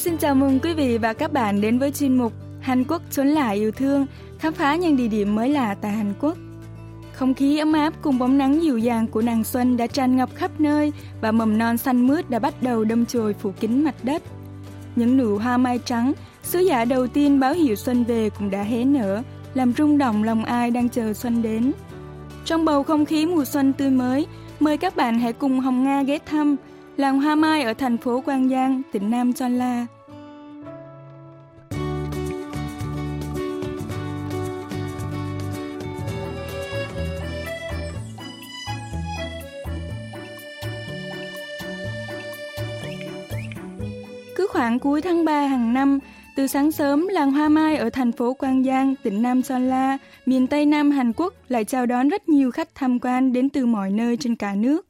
Xin chào mừng quý vị và các bạn đến với chuyên mục Hàn Quốc trốn lại yêu thương, khám phá những địa điểm mới lạ tại Hàn Quốc. Không khí ấm áp cùng bóng nắng dịu dàng của nàng xuân đã tràn ngập khắp nơi và mầm non xanh mướt đã bắt đầu đâm chồi phủ kín mặt đất. Những nụ hoa mai trắng, sứ giả đầu tiên báo hiệu xuân về cũng đã hé nở, làm rung động lòng ai đang chờ xuân đến. Trong bầu không khí mùa xuân tươi mới, mời các bạn hãy cùng Hồng Nga ghé thăm làng hoa mai ở thành phố Quang Giang, tỉnh Nam Son La. Cứ khoảng cuối tháng 3 hàng năm, từ sáng sớm, làng Hoa Mai ở thành phố Quang Giang, tỉnh Nam Son La, miền Tây Nam Hàn Quốc lại chào đón rất nhiều khách tham quan đến từ mọi nơi trên cả nước.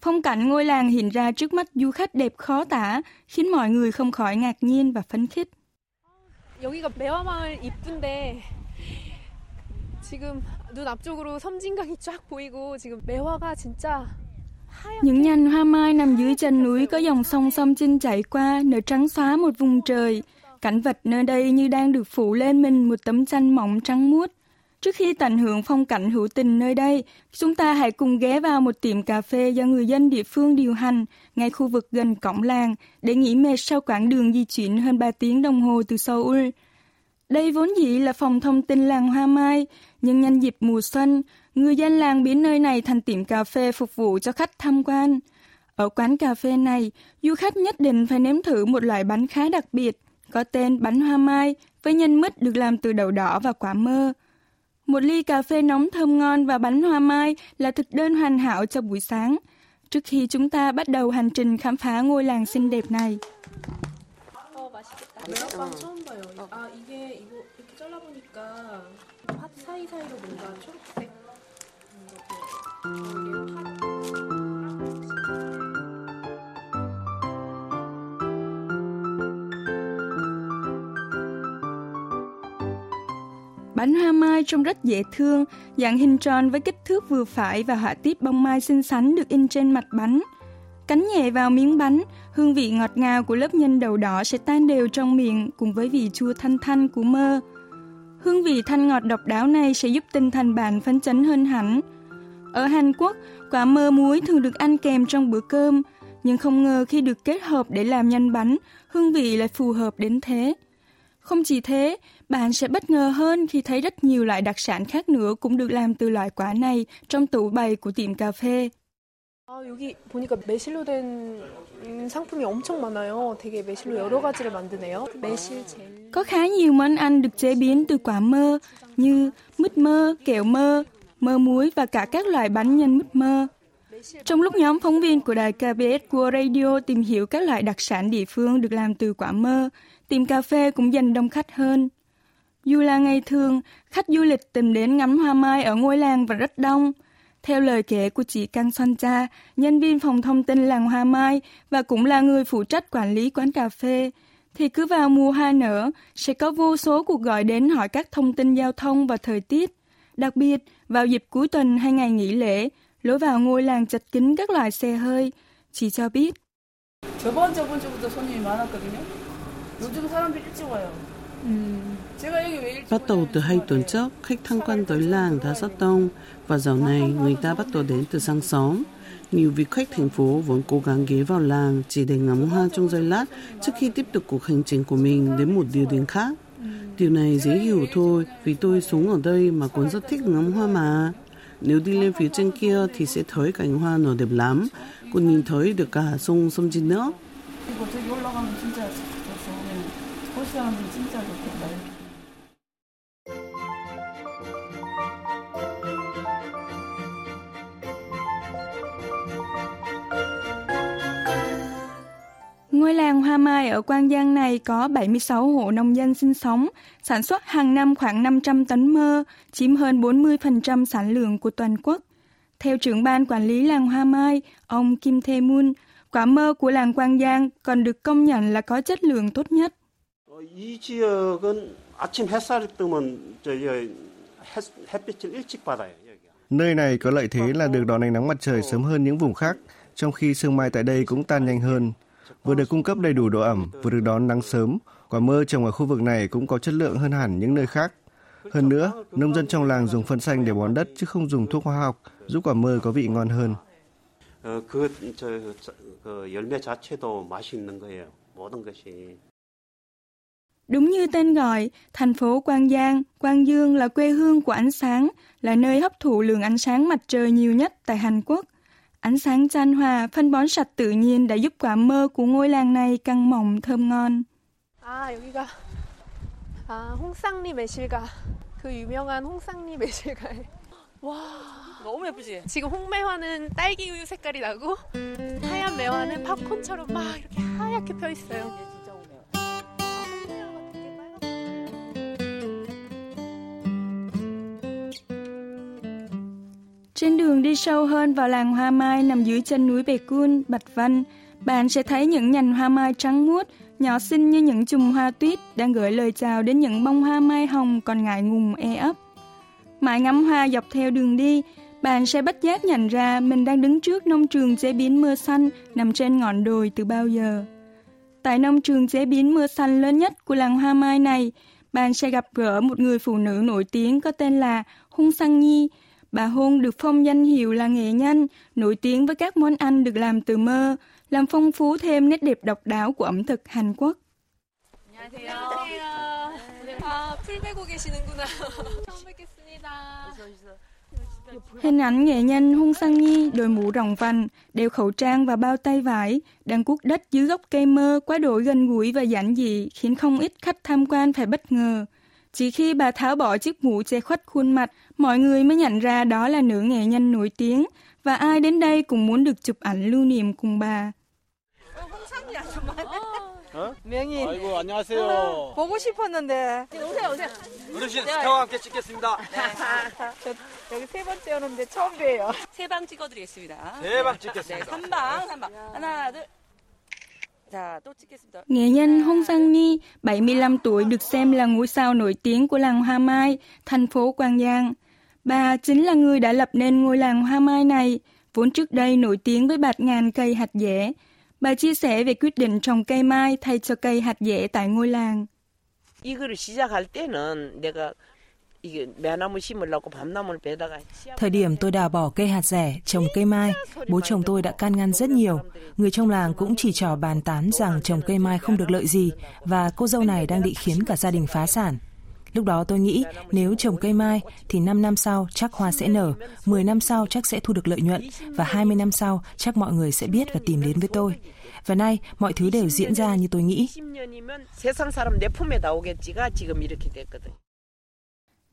Phong cảnh ngôi làng hiện ra trước mắt du khách đẹp khó tả, khiến mọi người không khỏi ngạc nhiên và phấn khích. 여기가 매화마을 이쁜데 지금 눈 앞쪽으로 섬진강이 쫙 보이고 지금 매화가 진짜 Những nhành hoa mai nằm dưới chân núi có dòng sông sông Chinh chảy qua, nở trắng xóa một vùng trời. Cảnh vật nơi đây như đang được phủ lên mình một tấm tranh mỏng trắng muốt. Trước khi tận hưởng phong cảnh hữu tình nơi đây, chúng ta hãy cùng ghé vào một tiệm cà phê do người dân địa phương điều hành ngay khu vực gần cổng làng để nghỉ mệt sau quãng đường di chuyển hơn 3 tiếng đồng hồ từ Seoul. Đây vốn dĩ là phòng thông tin làng Hoa Mai, nhưng nhân dịp mùa xuân, người dân làng biến nơi này thành tiệm cà phê phục vụ cho khách tham quan. Ở quán cà phê này, du khách nhất định phải nếm thử một loại bánh khá đặc biệt, có tên bánh hoa mai với nhân mứt được làm từ đậu đỏ và quả mơ. Một ly cà phê nóng thơm ngon và bánh hoa mai là thực đơn hoàn hảo cho buổi sáng, trước khi chúng ta bắt đầu hành trình khám phá ngôi làng xinh đẹp này. 음. Bánh hoa mai trông rất dễ thương, dạng hình tròn với kích thước vừa phải và họa tiết bông mai xinh xắn được in trên mặt bánh. Cắn nhẹ vào miếng bánh, hương vị ngọt ngào của lớp nhân đậu đỏ sẽ tan đều trong miệng cùng với vị chua thanh thanh của mơ. Hương vị thanh ngọt độc đáo này sẽ giúp tinh thần bạn phấn chấn hơn hẳn. Ở Hàn Quốc, quả mơ muối thường được ăn kèm trong bữa cơm, nhưng không ngờ khi được kết hợp để làm nhân bánh, hương vị lại phù hợp đến thế. Không chỉ thế, bạn sẽ bất ngờ hơn khi thấy rất nhiều loại đặc sản khác nữa cũng được làm từ loại quả này trong tủ bày của tiệm cà phê. 아 여기 보니까 매실로 된 음, 상품이 엄청 많아요. 되게 매실로 여러 가지를 만드네요. 매실 젤. Có khá nhiều món ăn được chế biến từ quả mơ như mứt mơ, kẹo mơ, mơ muối và cả các loại bánh nhân mứt mơ. Trong lúc nhóm phóng viên của đài KBS World Radio tìm hiểu các loại đặc sản địa phương được làm từ quả mơ, tiệm cà phê cũng dành đông khách hơn. Dù là ngày thường, khách du lịch tìm đến ngắm hoa mai ở ngôi làng và rất đông. Theo lời kể của chị Kang Son Cha, nhân viên phòng thông tin làng Hoa Mai và cũng là người phụ trách quản lý quán cà phê, thì cứ vào mùa hoa nở sẽ có vô số cuộc gọi đến hỏi các thông tin giao thông và thời tiết. Đặc biệt, vào dịp cuối tuần hay ngày nghỉ lễ, lối vào ngôi làng chật kín các loại xe hơi. Chị cho biết, 저번 저번 주부터 손님이 많았거든요. 요즘 사람들이 일찍 와요. 제가 여기 왜 일찍 Bắt đầu từ hai tuần trước, khách tham quan tới làng đã rất đông và dạo này người ta bắt đầu đến từ sáng sớm. Nhiều vị khách thành phố vẫn cố gắng ghé vào làng chỉ để ngắm hoa trong giây lát trước khi tiếp tục cuộc hành trình của mình đến một địa điểm khác. Điều này dễ hiểu thôi vì tôi sống ở đây mà cũng rất thích ngắm hoa mà. Nếu đi lên phía trên kia thì sẽ thấy cảnh hoa nở đẹp lắm, còn nhìn thấy được cả sông sông Jin nữa. 그리고 저기 올라가면 진짜 좋죠. 볼 사람들이 진짜 좋겠다. Ngôi làng Hoa Mai ở Quang Giang này có 76 hộ nông dân sinh sống, sản xuất hàng năm khoảng 500 tấn mơ, chiếm hơn 40% sản lượng của toàn quốc. Theo trưởng ban quản lý làng Hoa Mai, ông Kim Thê Moon, quả mơ của làng Quang Giang còn được công nhận là có chất lượng tốt nhất. 어, 이 지역은 아침 햇살이 뜨면 저기 햇, 햇빛을 일찍 받아요. 여기가. Nơi này có lợi thế là được đón ánh nắng mặt trời sớm hơn những vùng khác, trong khi sương mai tại đây cũng tan nhanh hơn. vừa được cung cấp đầy đủ độ ẩm, vừa được đón nắng sớm. Quả mơ trồng ở khu vực này cũng có chất lượng hơn hẳn những nơi khác. Hơn nữa, nông dân trong làng dùng phân xanh để bón đất chứ không dùng thuốc hóa học, giúp quả mơ có vị ngon hơn. 그, 저, 그 열매 자체도 맛있는 거예요. 모든 것이. Đúng như tên gọi, thành phố Quang Giang, Quang Dương là quê hương của ánh sáng, là nơi hấp thụ lượng ánh sáng mặt trời nhiều nhất tại Hàn Quốc. Ánh sáng chan hòa, phân bón sạch tự nhiên đã giúp quả mơ của ngôi làng này căng mọng thơm ngon. 아 여기가 아 홍쌍리 매실가 그 유명한 홍쌍리 매실가에 와 너무 예쁘지? 지금 홍매화는 딸기 우유 색깔이 나고 하얀 매화는 팝콘처럼 막 이렇게 하얗게 펴 있어요. 진짜 오네요. Đi sâu hơn vào làng hoa mai nằm dưới chân núi Bề Cun, Bạch Văn, bạn sẽ thấy những nhành hoa mai trắng muốt, nhỏ xinh như những chùm hoa tuyết đang gửi lời chào đến những bông hoa mai hồng còn ngại ngùng e ấp. Mãi ngắm hoa dọc theo đường đi, bạn sẽ bất giác nhận ra mình đang đứng trước nông trường chế biến mưa xanh nằm trên ngọn đồi từ bao giờ. Tại nông trường chế biến mưa xanh lớn nhất của làng hoa mai này, bạn sẽ gặp gỡ một người phụ nữ nổi tiếng có tên là Hung Sang Nhi. Bà Hôn được phong danh hiệu là nghệ nhân, nổi tiếng với các món ăn được làm từ mơ, làm phong phú thêm nét đẹp độc đáo của ẩm thực Hàn Quốc. Hình ảnh nghệ nhân Hung Sang Nhi đội mũ rồng vành, đeo khẩu trang và bao tay vải, đang cuốc đất dưới gốc cây mơ quá đổi gần gũi và giản dị khiến không ít khách tham quan phải bất ngờ. Chỉ khi bà tháo bỏ chiếc mũ che khuất khuôn mặt, mọi người mới nhận ra đó là nữ nghệ nhân nổi tiếng và ai đến đây cũng muốn được chụp ảnh lưu niệm cùng bà. 명인 아이고 안녕하세요. 보고 싶었는데 오세요, 오세요. 어르신 스타와 함께 찍겠습니다. 저 여기 세 번째 오는데 처음 봬요. 세 방 찍어드리겠습니다. 대박 네, 찍겠습니다. 3방, 3방. 하나, 둘. 자, 또 찍겠습니다. Nghệ nhân Hong Sang Ni, 75 tuổi được xem là ngôi sao nổi tiếng của làng Hoa Mai, thành phố Quang Giang. Bà chính là người đã lập nên ngôi làng Hoa Mai này, vốn trước đây nổi tiếng với bạt ngàn cây hạt dẻ. Bà chia sẻ về quyết định trồng cây mai thay cho cây hạt dẻ tại ngôi làng. 이거를 시작할 때는 내가 Thời điểm tôi đào bỏ cây hạt rẻ, trồng cây mai, bố chồng tôi đã can ngăn rất nhiều. Người trong làng cũng chỉ trò bàn tán rằng trồng cây mai không được lợi gì và cô dâu này đang định khiến cả gia đình phá sản. Lúc đó tôi nghĩ nếu trồng cây mai thì 5 năm sau chắc hoa sẽ nở, 10 năm sau chắc sẽ thu được lợi nhuận và 20 năm sau chắc mọi người sẽ biết và tìm đến với tôi. Và nay mọi thứ đều diễn ra như tôi nghĩ.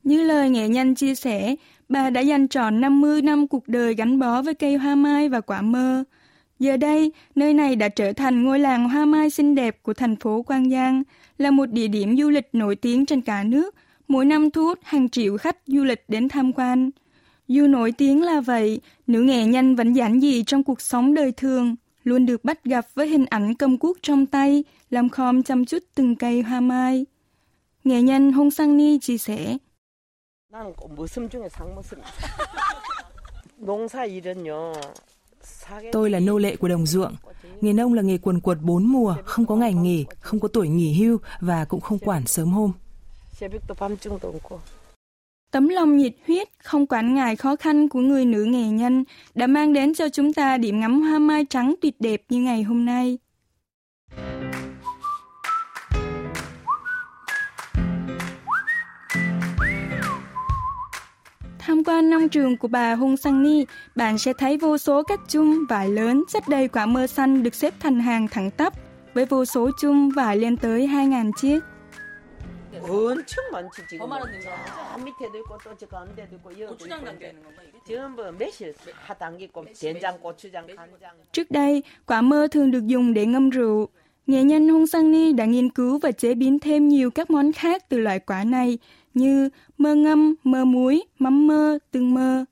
Như lời nghệ nhân chia sẻ, bà đã dành trọn 50 năm cuộc đời gắn bó với cây hoa mai và quả mơ. Giờ đây, nơi này đã trở thành ngôi làng hoa mai xinh đẹp của thành phố Quang Giang, là một địa điểm du lịch nổi tiếng trên cả nước, mỗi năm thu hút hàng triệu khách du lịch đến tham quan. Dù nổi tiếng là vậy, nữ nghệ nhân vẫn giản dị trong cuộc sống đời thường, luôn được bắt gặp với hình ảnh cầm cuốc trong tay, làm khom chăm chút từng cây hoa mai. Nghệ nhân Hong Sang Ni chia sẻ, 나는 꼭 모습 중에 상모습. 농사 일은요. 사계 Tôi là nô lệ của đồng ruộng. Nghề nông là nghề quần quật bốn mùa, không có ngày nghỉ, không có tuổi nghỉ hưu và cũng không quản sớm hôm. 새벽도 밤중도 없고. Tấm lòng nhiệt huyết, không quản ngại khó khăn của người nữ nghệ nhân đã mang đến cho chúng ta điểm ngắm hoa mai trắng tuyệt đẹp như ngày hôm nay. Tham quan nông trường của bà Hung Sang Ni, bạn sẽ thấy vô số các chum vải lớn chất đầy quả mơ xanh được xếp thành hàng thẳng tắp, với vô số chum vải lên tới 2.000 chiếc. 엄청 많지 지금. 더 많은데요? 한 밑에도 있고 또 저 가운데도 있고 여기도 고추장 있고 담겨 이제 있는 건가 이게? 전부 매실 하 담겨 있고 된장, 고추장, 간장. Trước đây, quả mơ thường được dùng để ngâm rượu. Nghệ nhân Hung Sang Ni đã nghiên cứu và chế biến thêm nhiều các món khác từ loại quả này như mơ ngâm, mơ muối, mắm mơ, tương mơ.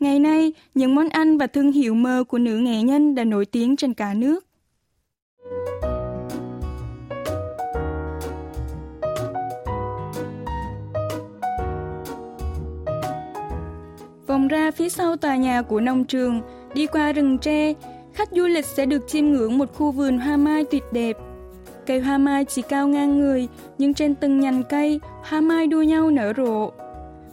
Ngày nay, những món ăn và thương hiệu mơ của nữ nghệ nhân đã nổi tiếng trên cả nước. Vòng ra phía sau tòa nhà của nông trường, đi qua rừng tre, khách du lịch sẽ được chiêm ngưỡng một khu vườn hoa mai tuyệt đẹp. Cây hoa mai chỉ cao ngang người, nhưng trên từng nhành cây, hoa mai đua nhau nở rộ.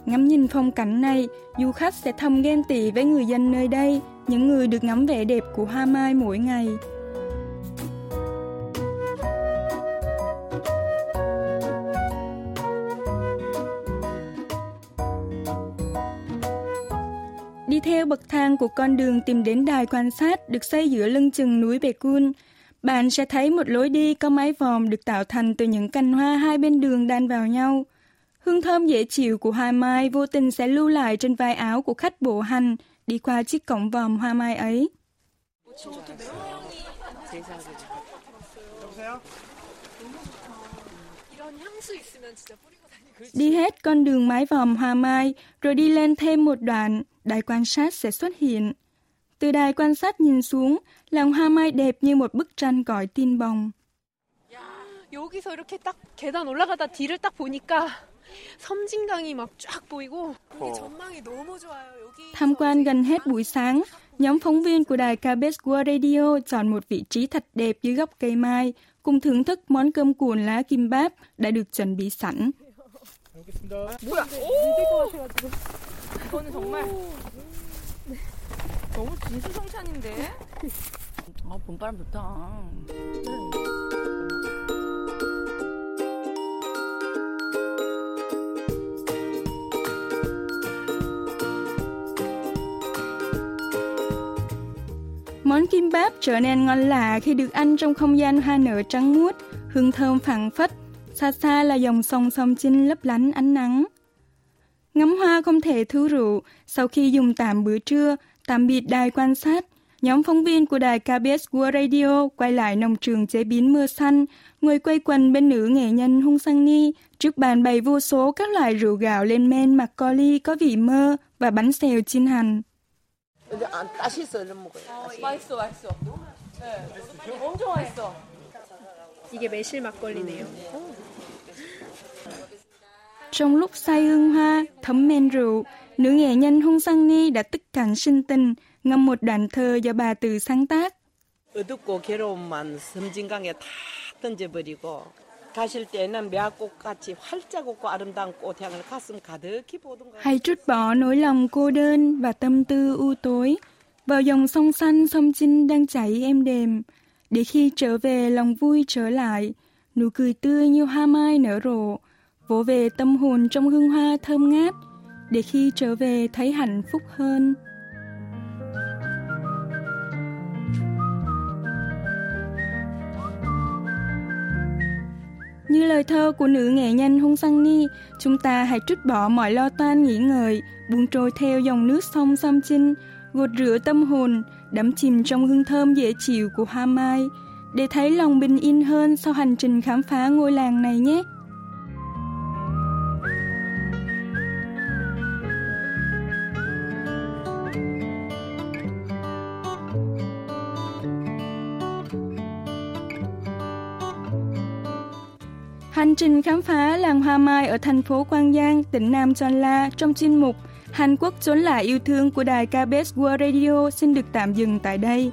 Ngắm nhìn phong cảnh này, du khách sẽ thầm ghen tị với người dân nơi đây, những người được ngắm vẻ đẹp của hoa mai mỗi ngày. Đi theo bậc thang của con đường tìm đến đài quan sát được xây giữa lưng chừng núi Bè Cun, bạn sẽ thấy một lối đi có mái vòm được tạo thành từ những cành hoa hai bên đường đan vào nhau. Hương thơm dễ chịu của hoa mai vô tình sẽ lưu lại trên vai áo của khách bộ hành đi qua chiếc cổng vòm hoa mai ấy. Đi hết con đường mái vòm hoa mai, rồi đi lên thêm một đoạn, đài quan sát sẽ xuất hiện. Từ đài quan sát nhìn xuống, làng hoa mai đẹp như một bức tranh cõi tin bồng. 여기서 이렇게 딱 계단 올라가다 뒤를 딱 보니까 섬진강이 막 쫙 보이고 여기 전망이 너무 좋아요. 여기 Tham quan gần hết buổi sáng, nhóm phóng viên của đài KBS World Radio chọn một vị trí thật đẹp dưới gốc cây mai, cùng thưởng thức món cơm cuộn lá kim báp đã được chuẩn bị sẵn. 뭐야? 오! 이거는 정말 너무 진수성찬인데? 아, 봄바람 좋다. Món kim báp trở nên ngon lạ khi được ăn trong không gian hoa nở trắng muốt, hương thơm phảng phất. Xa xa là dòng sông sông Chinh lấp lánh ánh nắng. Ngắm hoa không thể thư rượu, sau khi dùng tạm bữa trưa, Tạm biệt đài quan sát, nhóm phóng viên của đài KBS World Radio quay lại nông trường chế biến mưa xanh, người quay quần bên nữ nghệ nhân Hung Sang Ni trước bàn bày vô số các loại rượu gạo lên men mặc co ly có vị mơ và bánh xèo chiên hành. Trong lúc say hương hoa, thấm men rượu, nữ nghệ nhân Hung Sang Ni đã tức cảnh sinh tình, ngâm một đoạn thơ do bà tự sáng tác. 어둡고 괴로움만 섬진강에 다 던져버리고 가실 때는 매화꽃같이 활짝 웃고 아름다운 꽃향을 가슴 가득히 보던가 Hãy trút bỏ nỗi lòng cô đơn và tâm tư u tối vào dòng sông xanh sông Chinh đang chảy êm đềm, để khi trở về lòng vui trở lại, nụ cười tươi như hoa mai nở rộ, vỗ về tâm hồn trong hương hoa thơm ngát, để khi trở về thấy hạnh phúc hơn. Như lời thơ của nữ nghệ nhân Hung Sang Ni, chúng ta hãy trút bỏ mọi lo toan nghĩ ngợi, buông trôi theo dòng nước sông Sam Chinh, gột rửa tâm hồn, đắm chìm trong hương thơm dễ chịu của hoa mai, để thấy lòng bình yên hơn sau hành trình khám phá ngôi làng này nhé. Trình khám phá làng hoa mai ở thành phố Quang Giang, tỉnh Nam Son La trong chuyên mục Hàn Quốc trốn lại yêu thương của đài KBS World Radio xin được tạm dừng tại đây.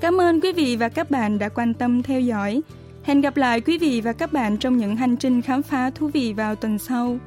Cảm ơn quý vị và các bạn đã quan tâm theo dõi. Hẹn gặp lại quý vị và các bạn trong những hành trình khám phá thú vị vào tuần sau.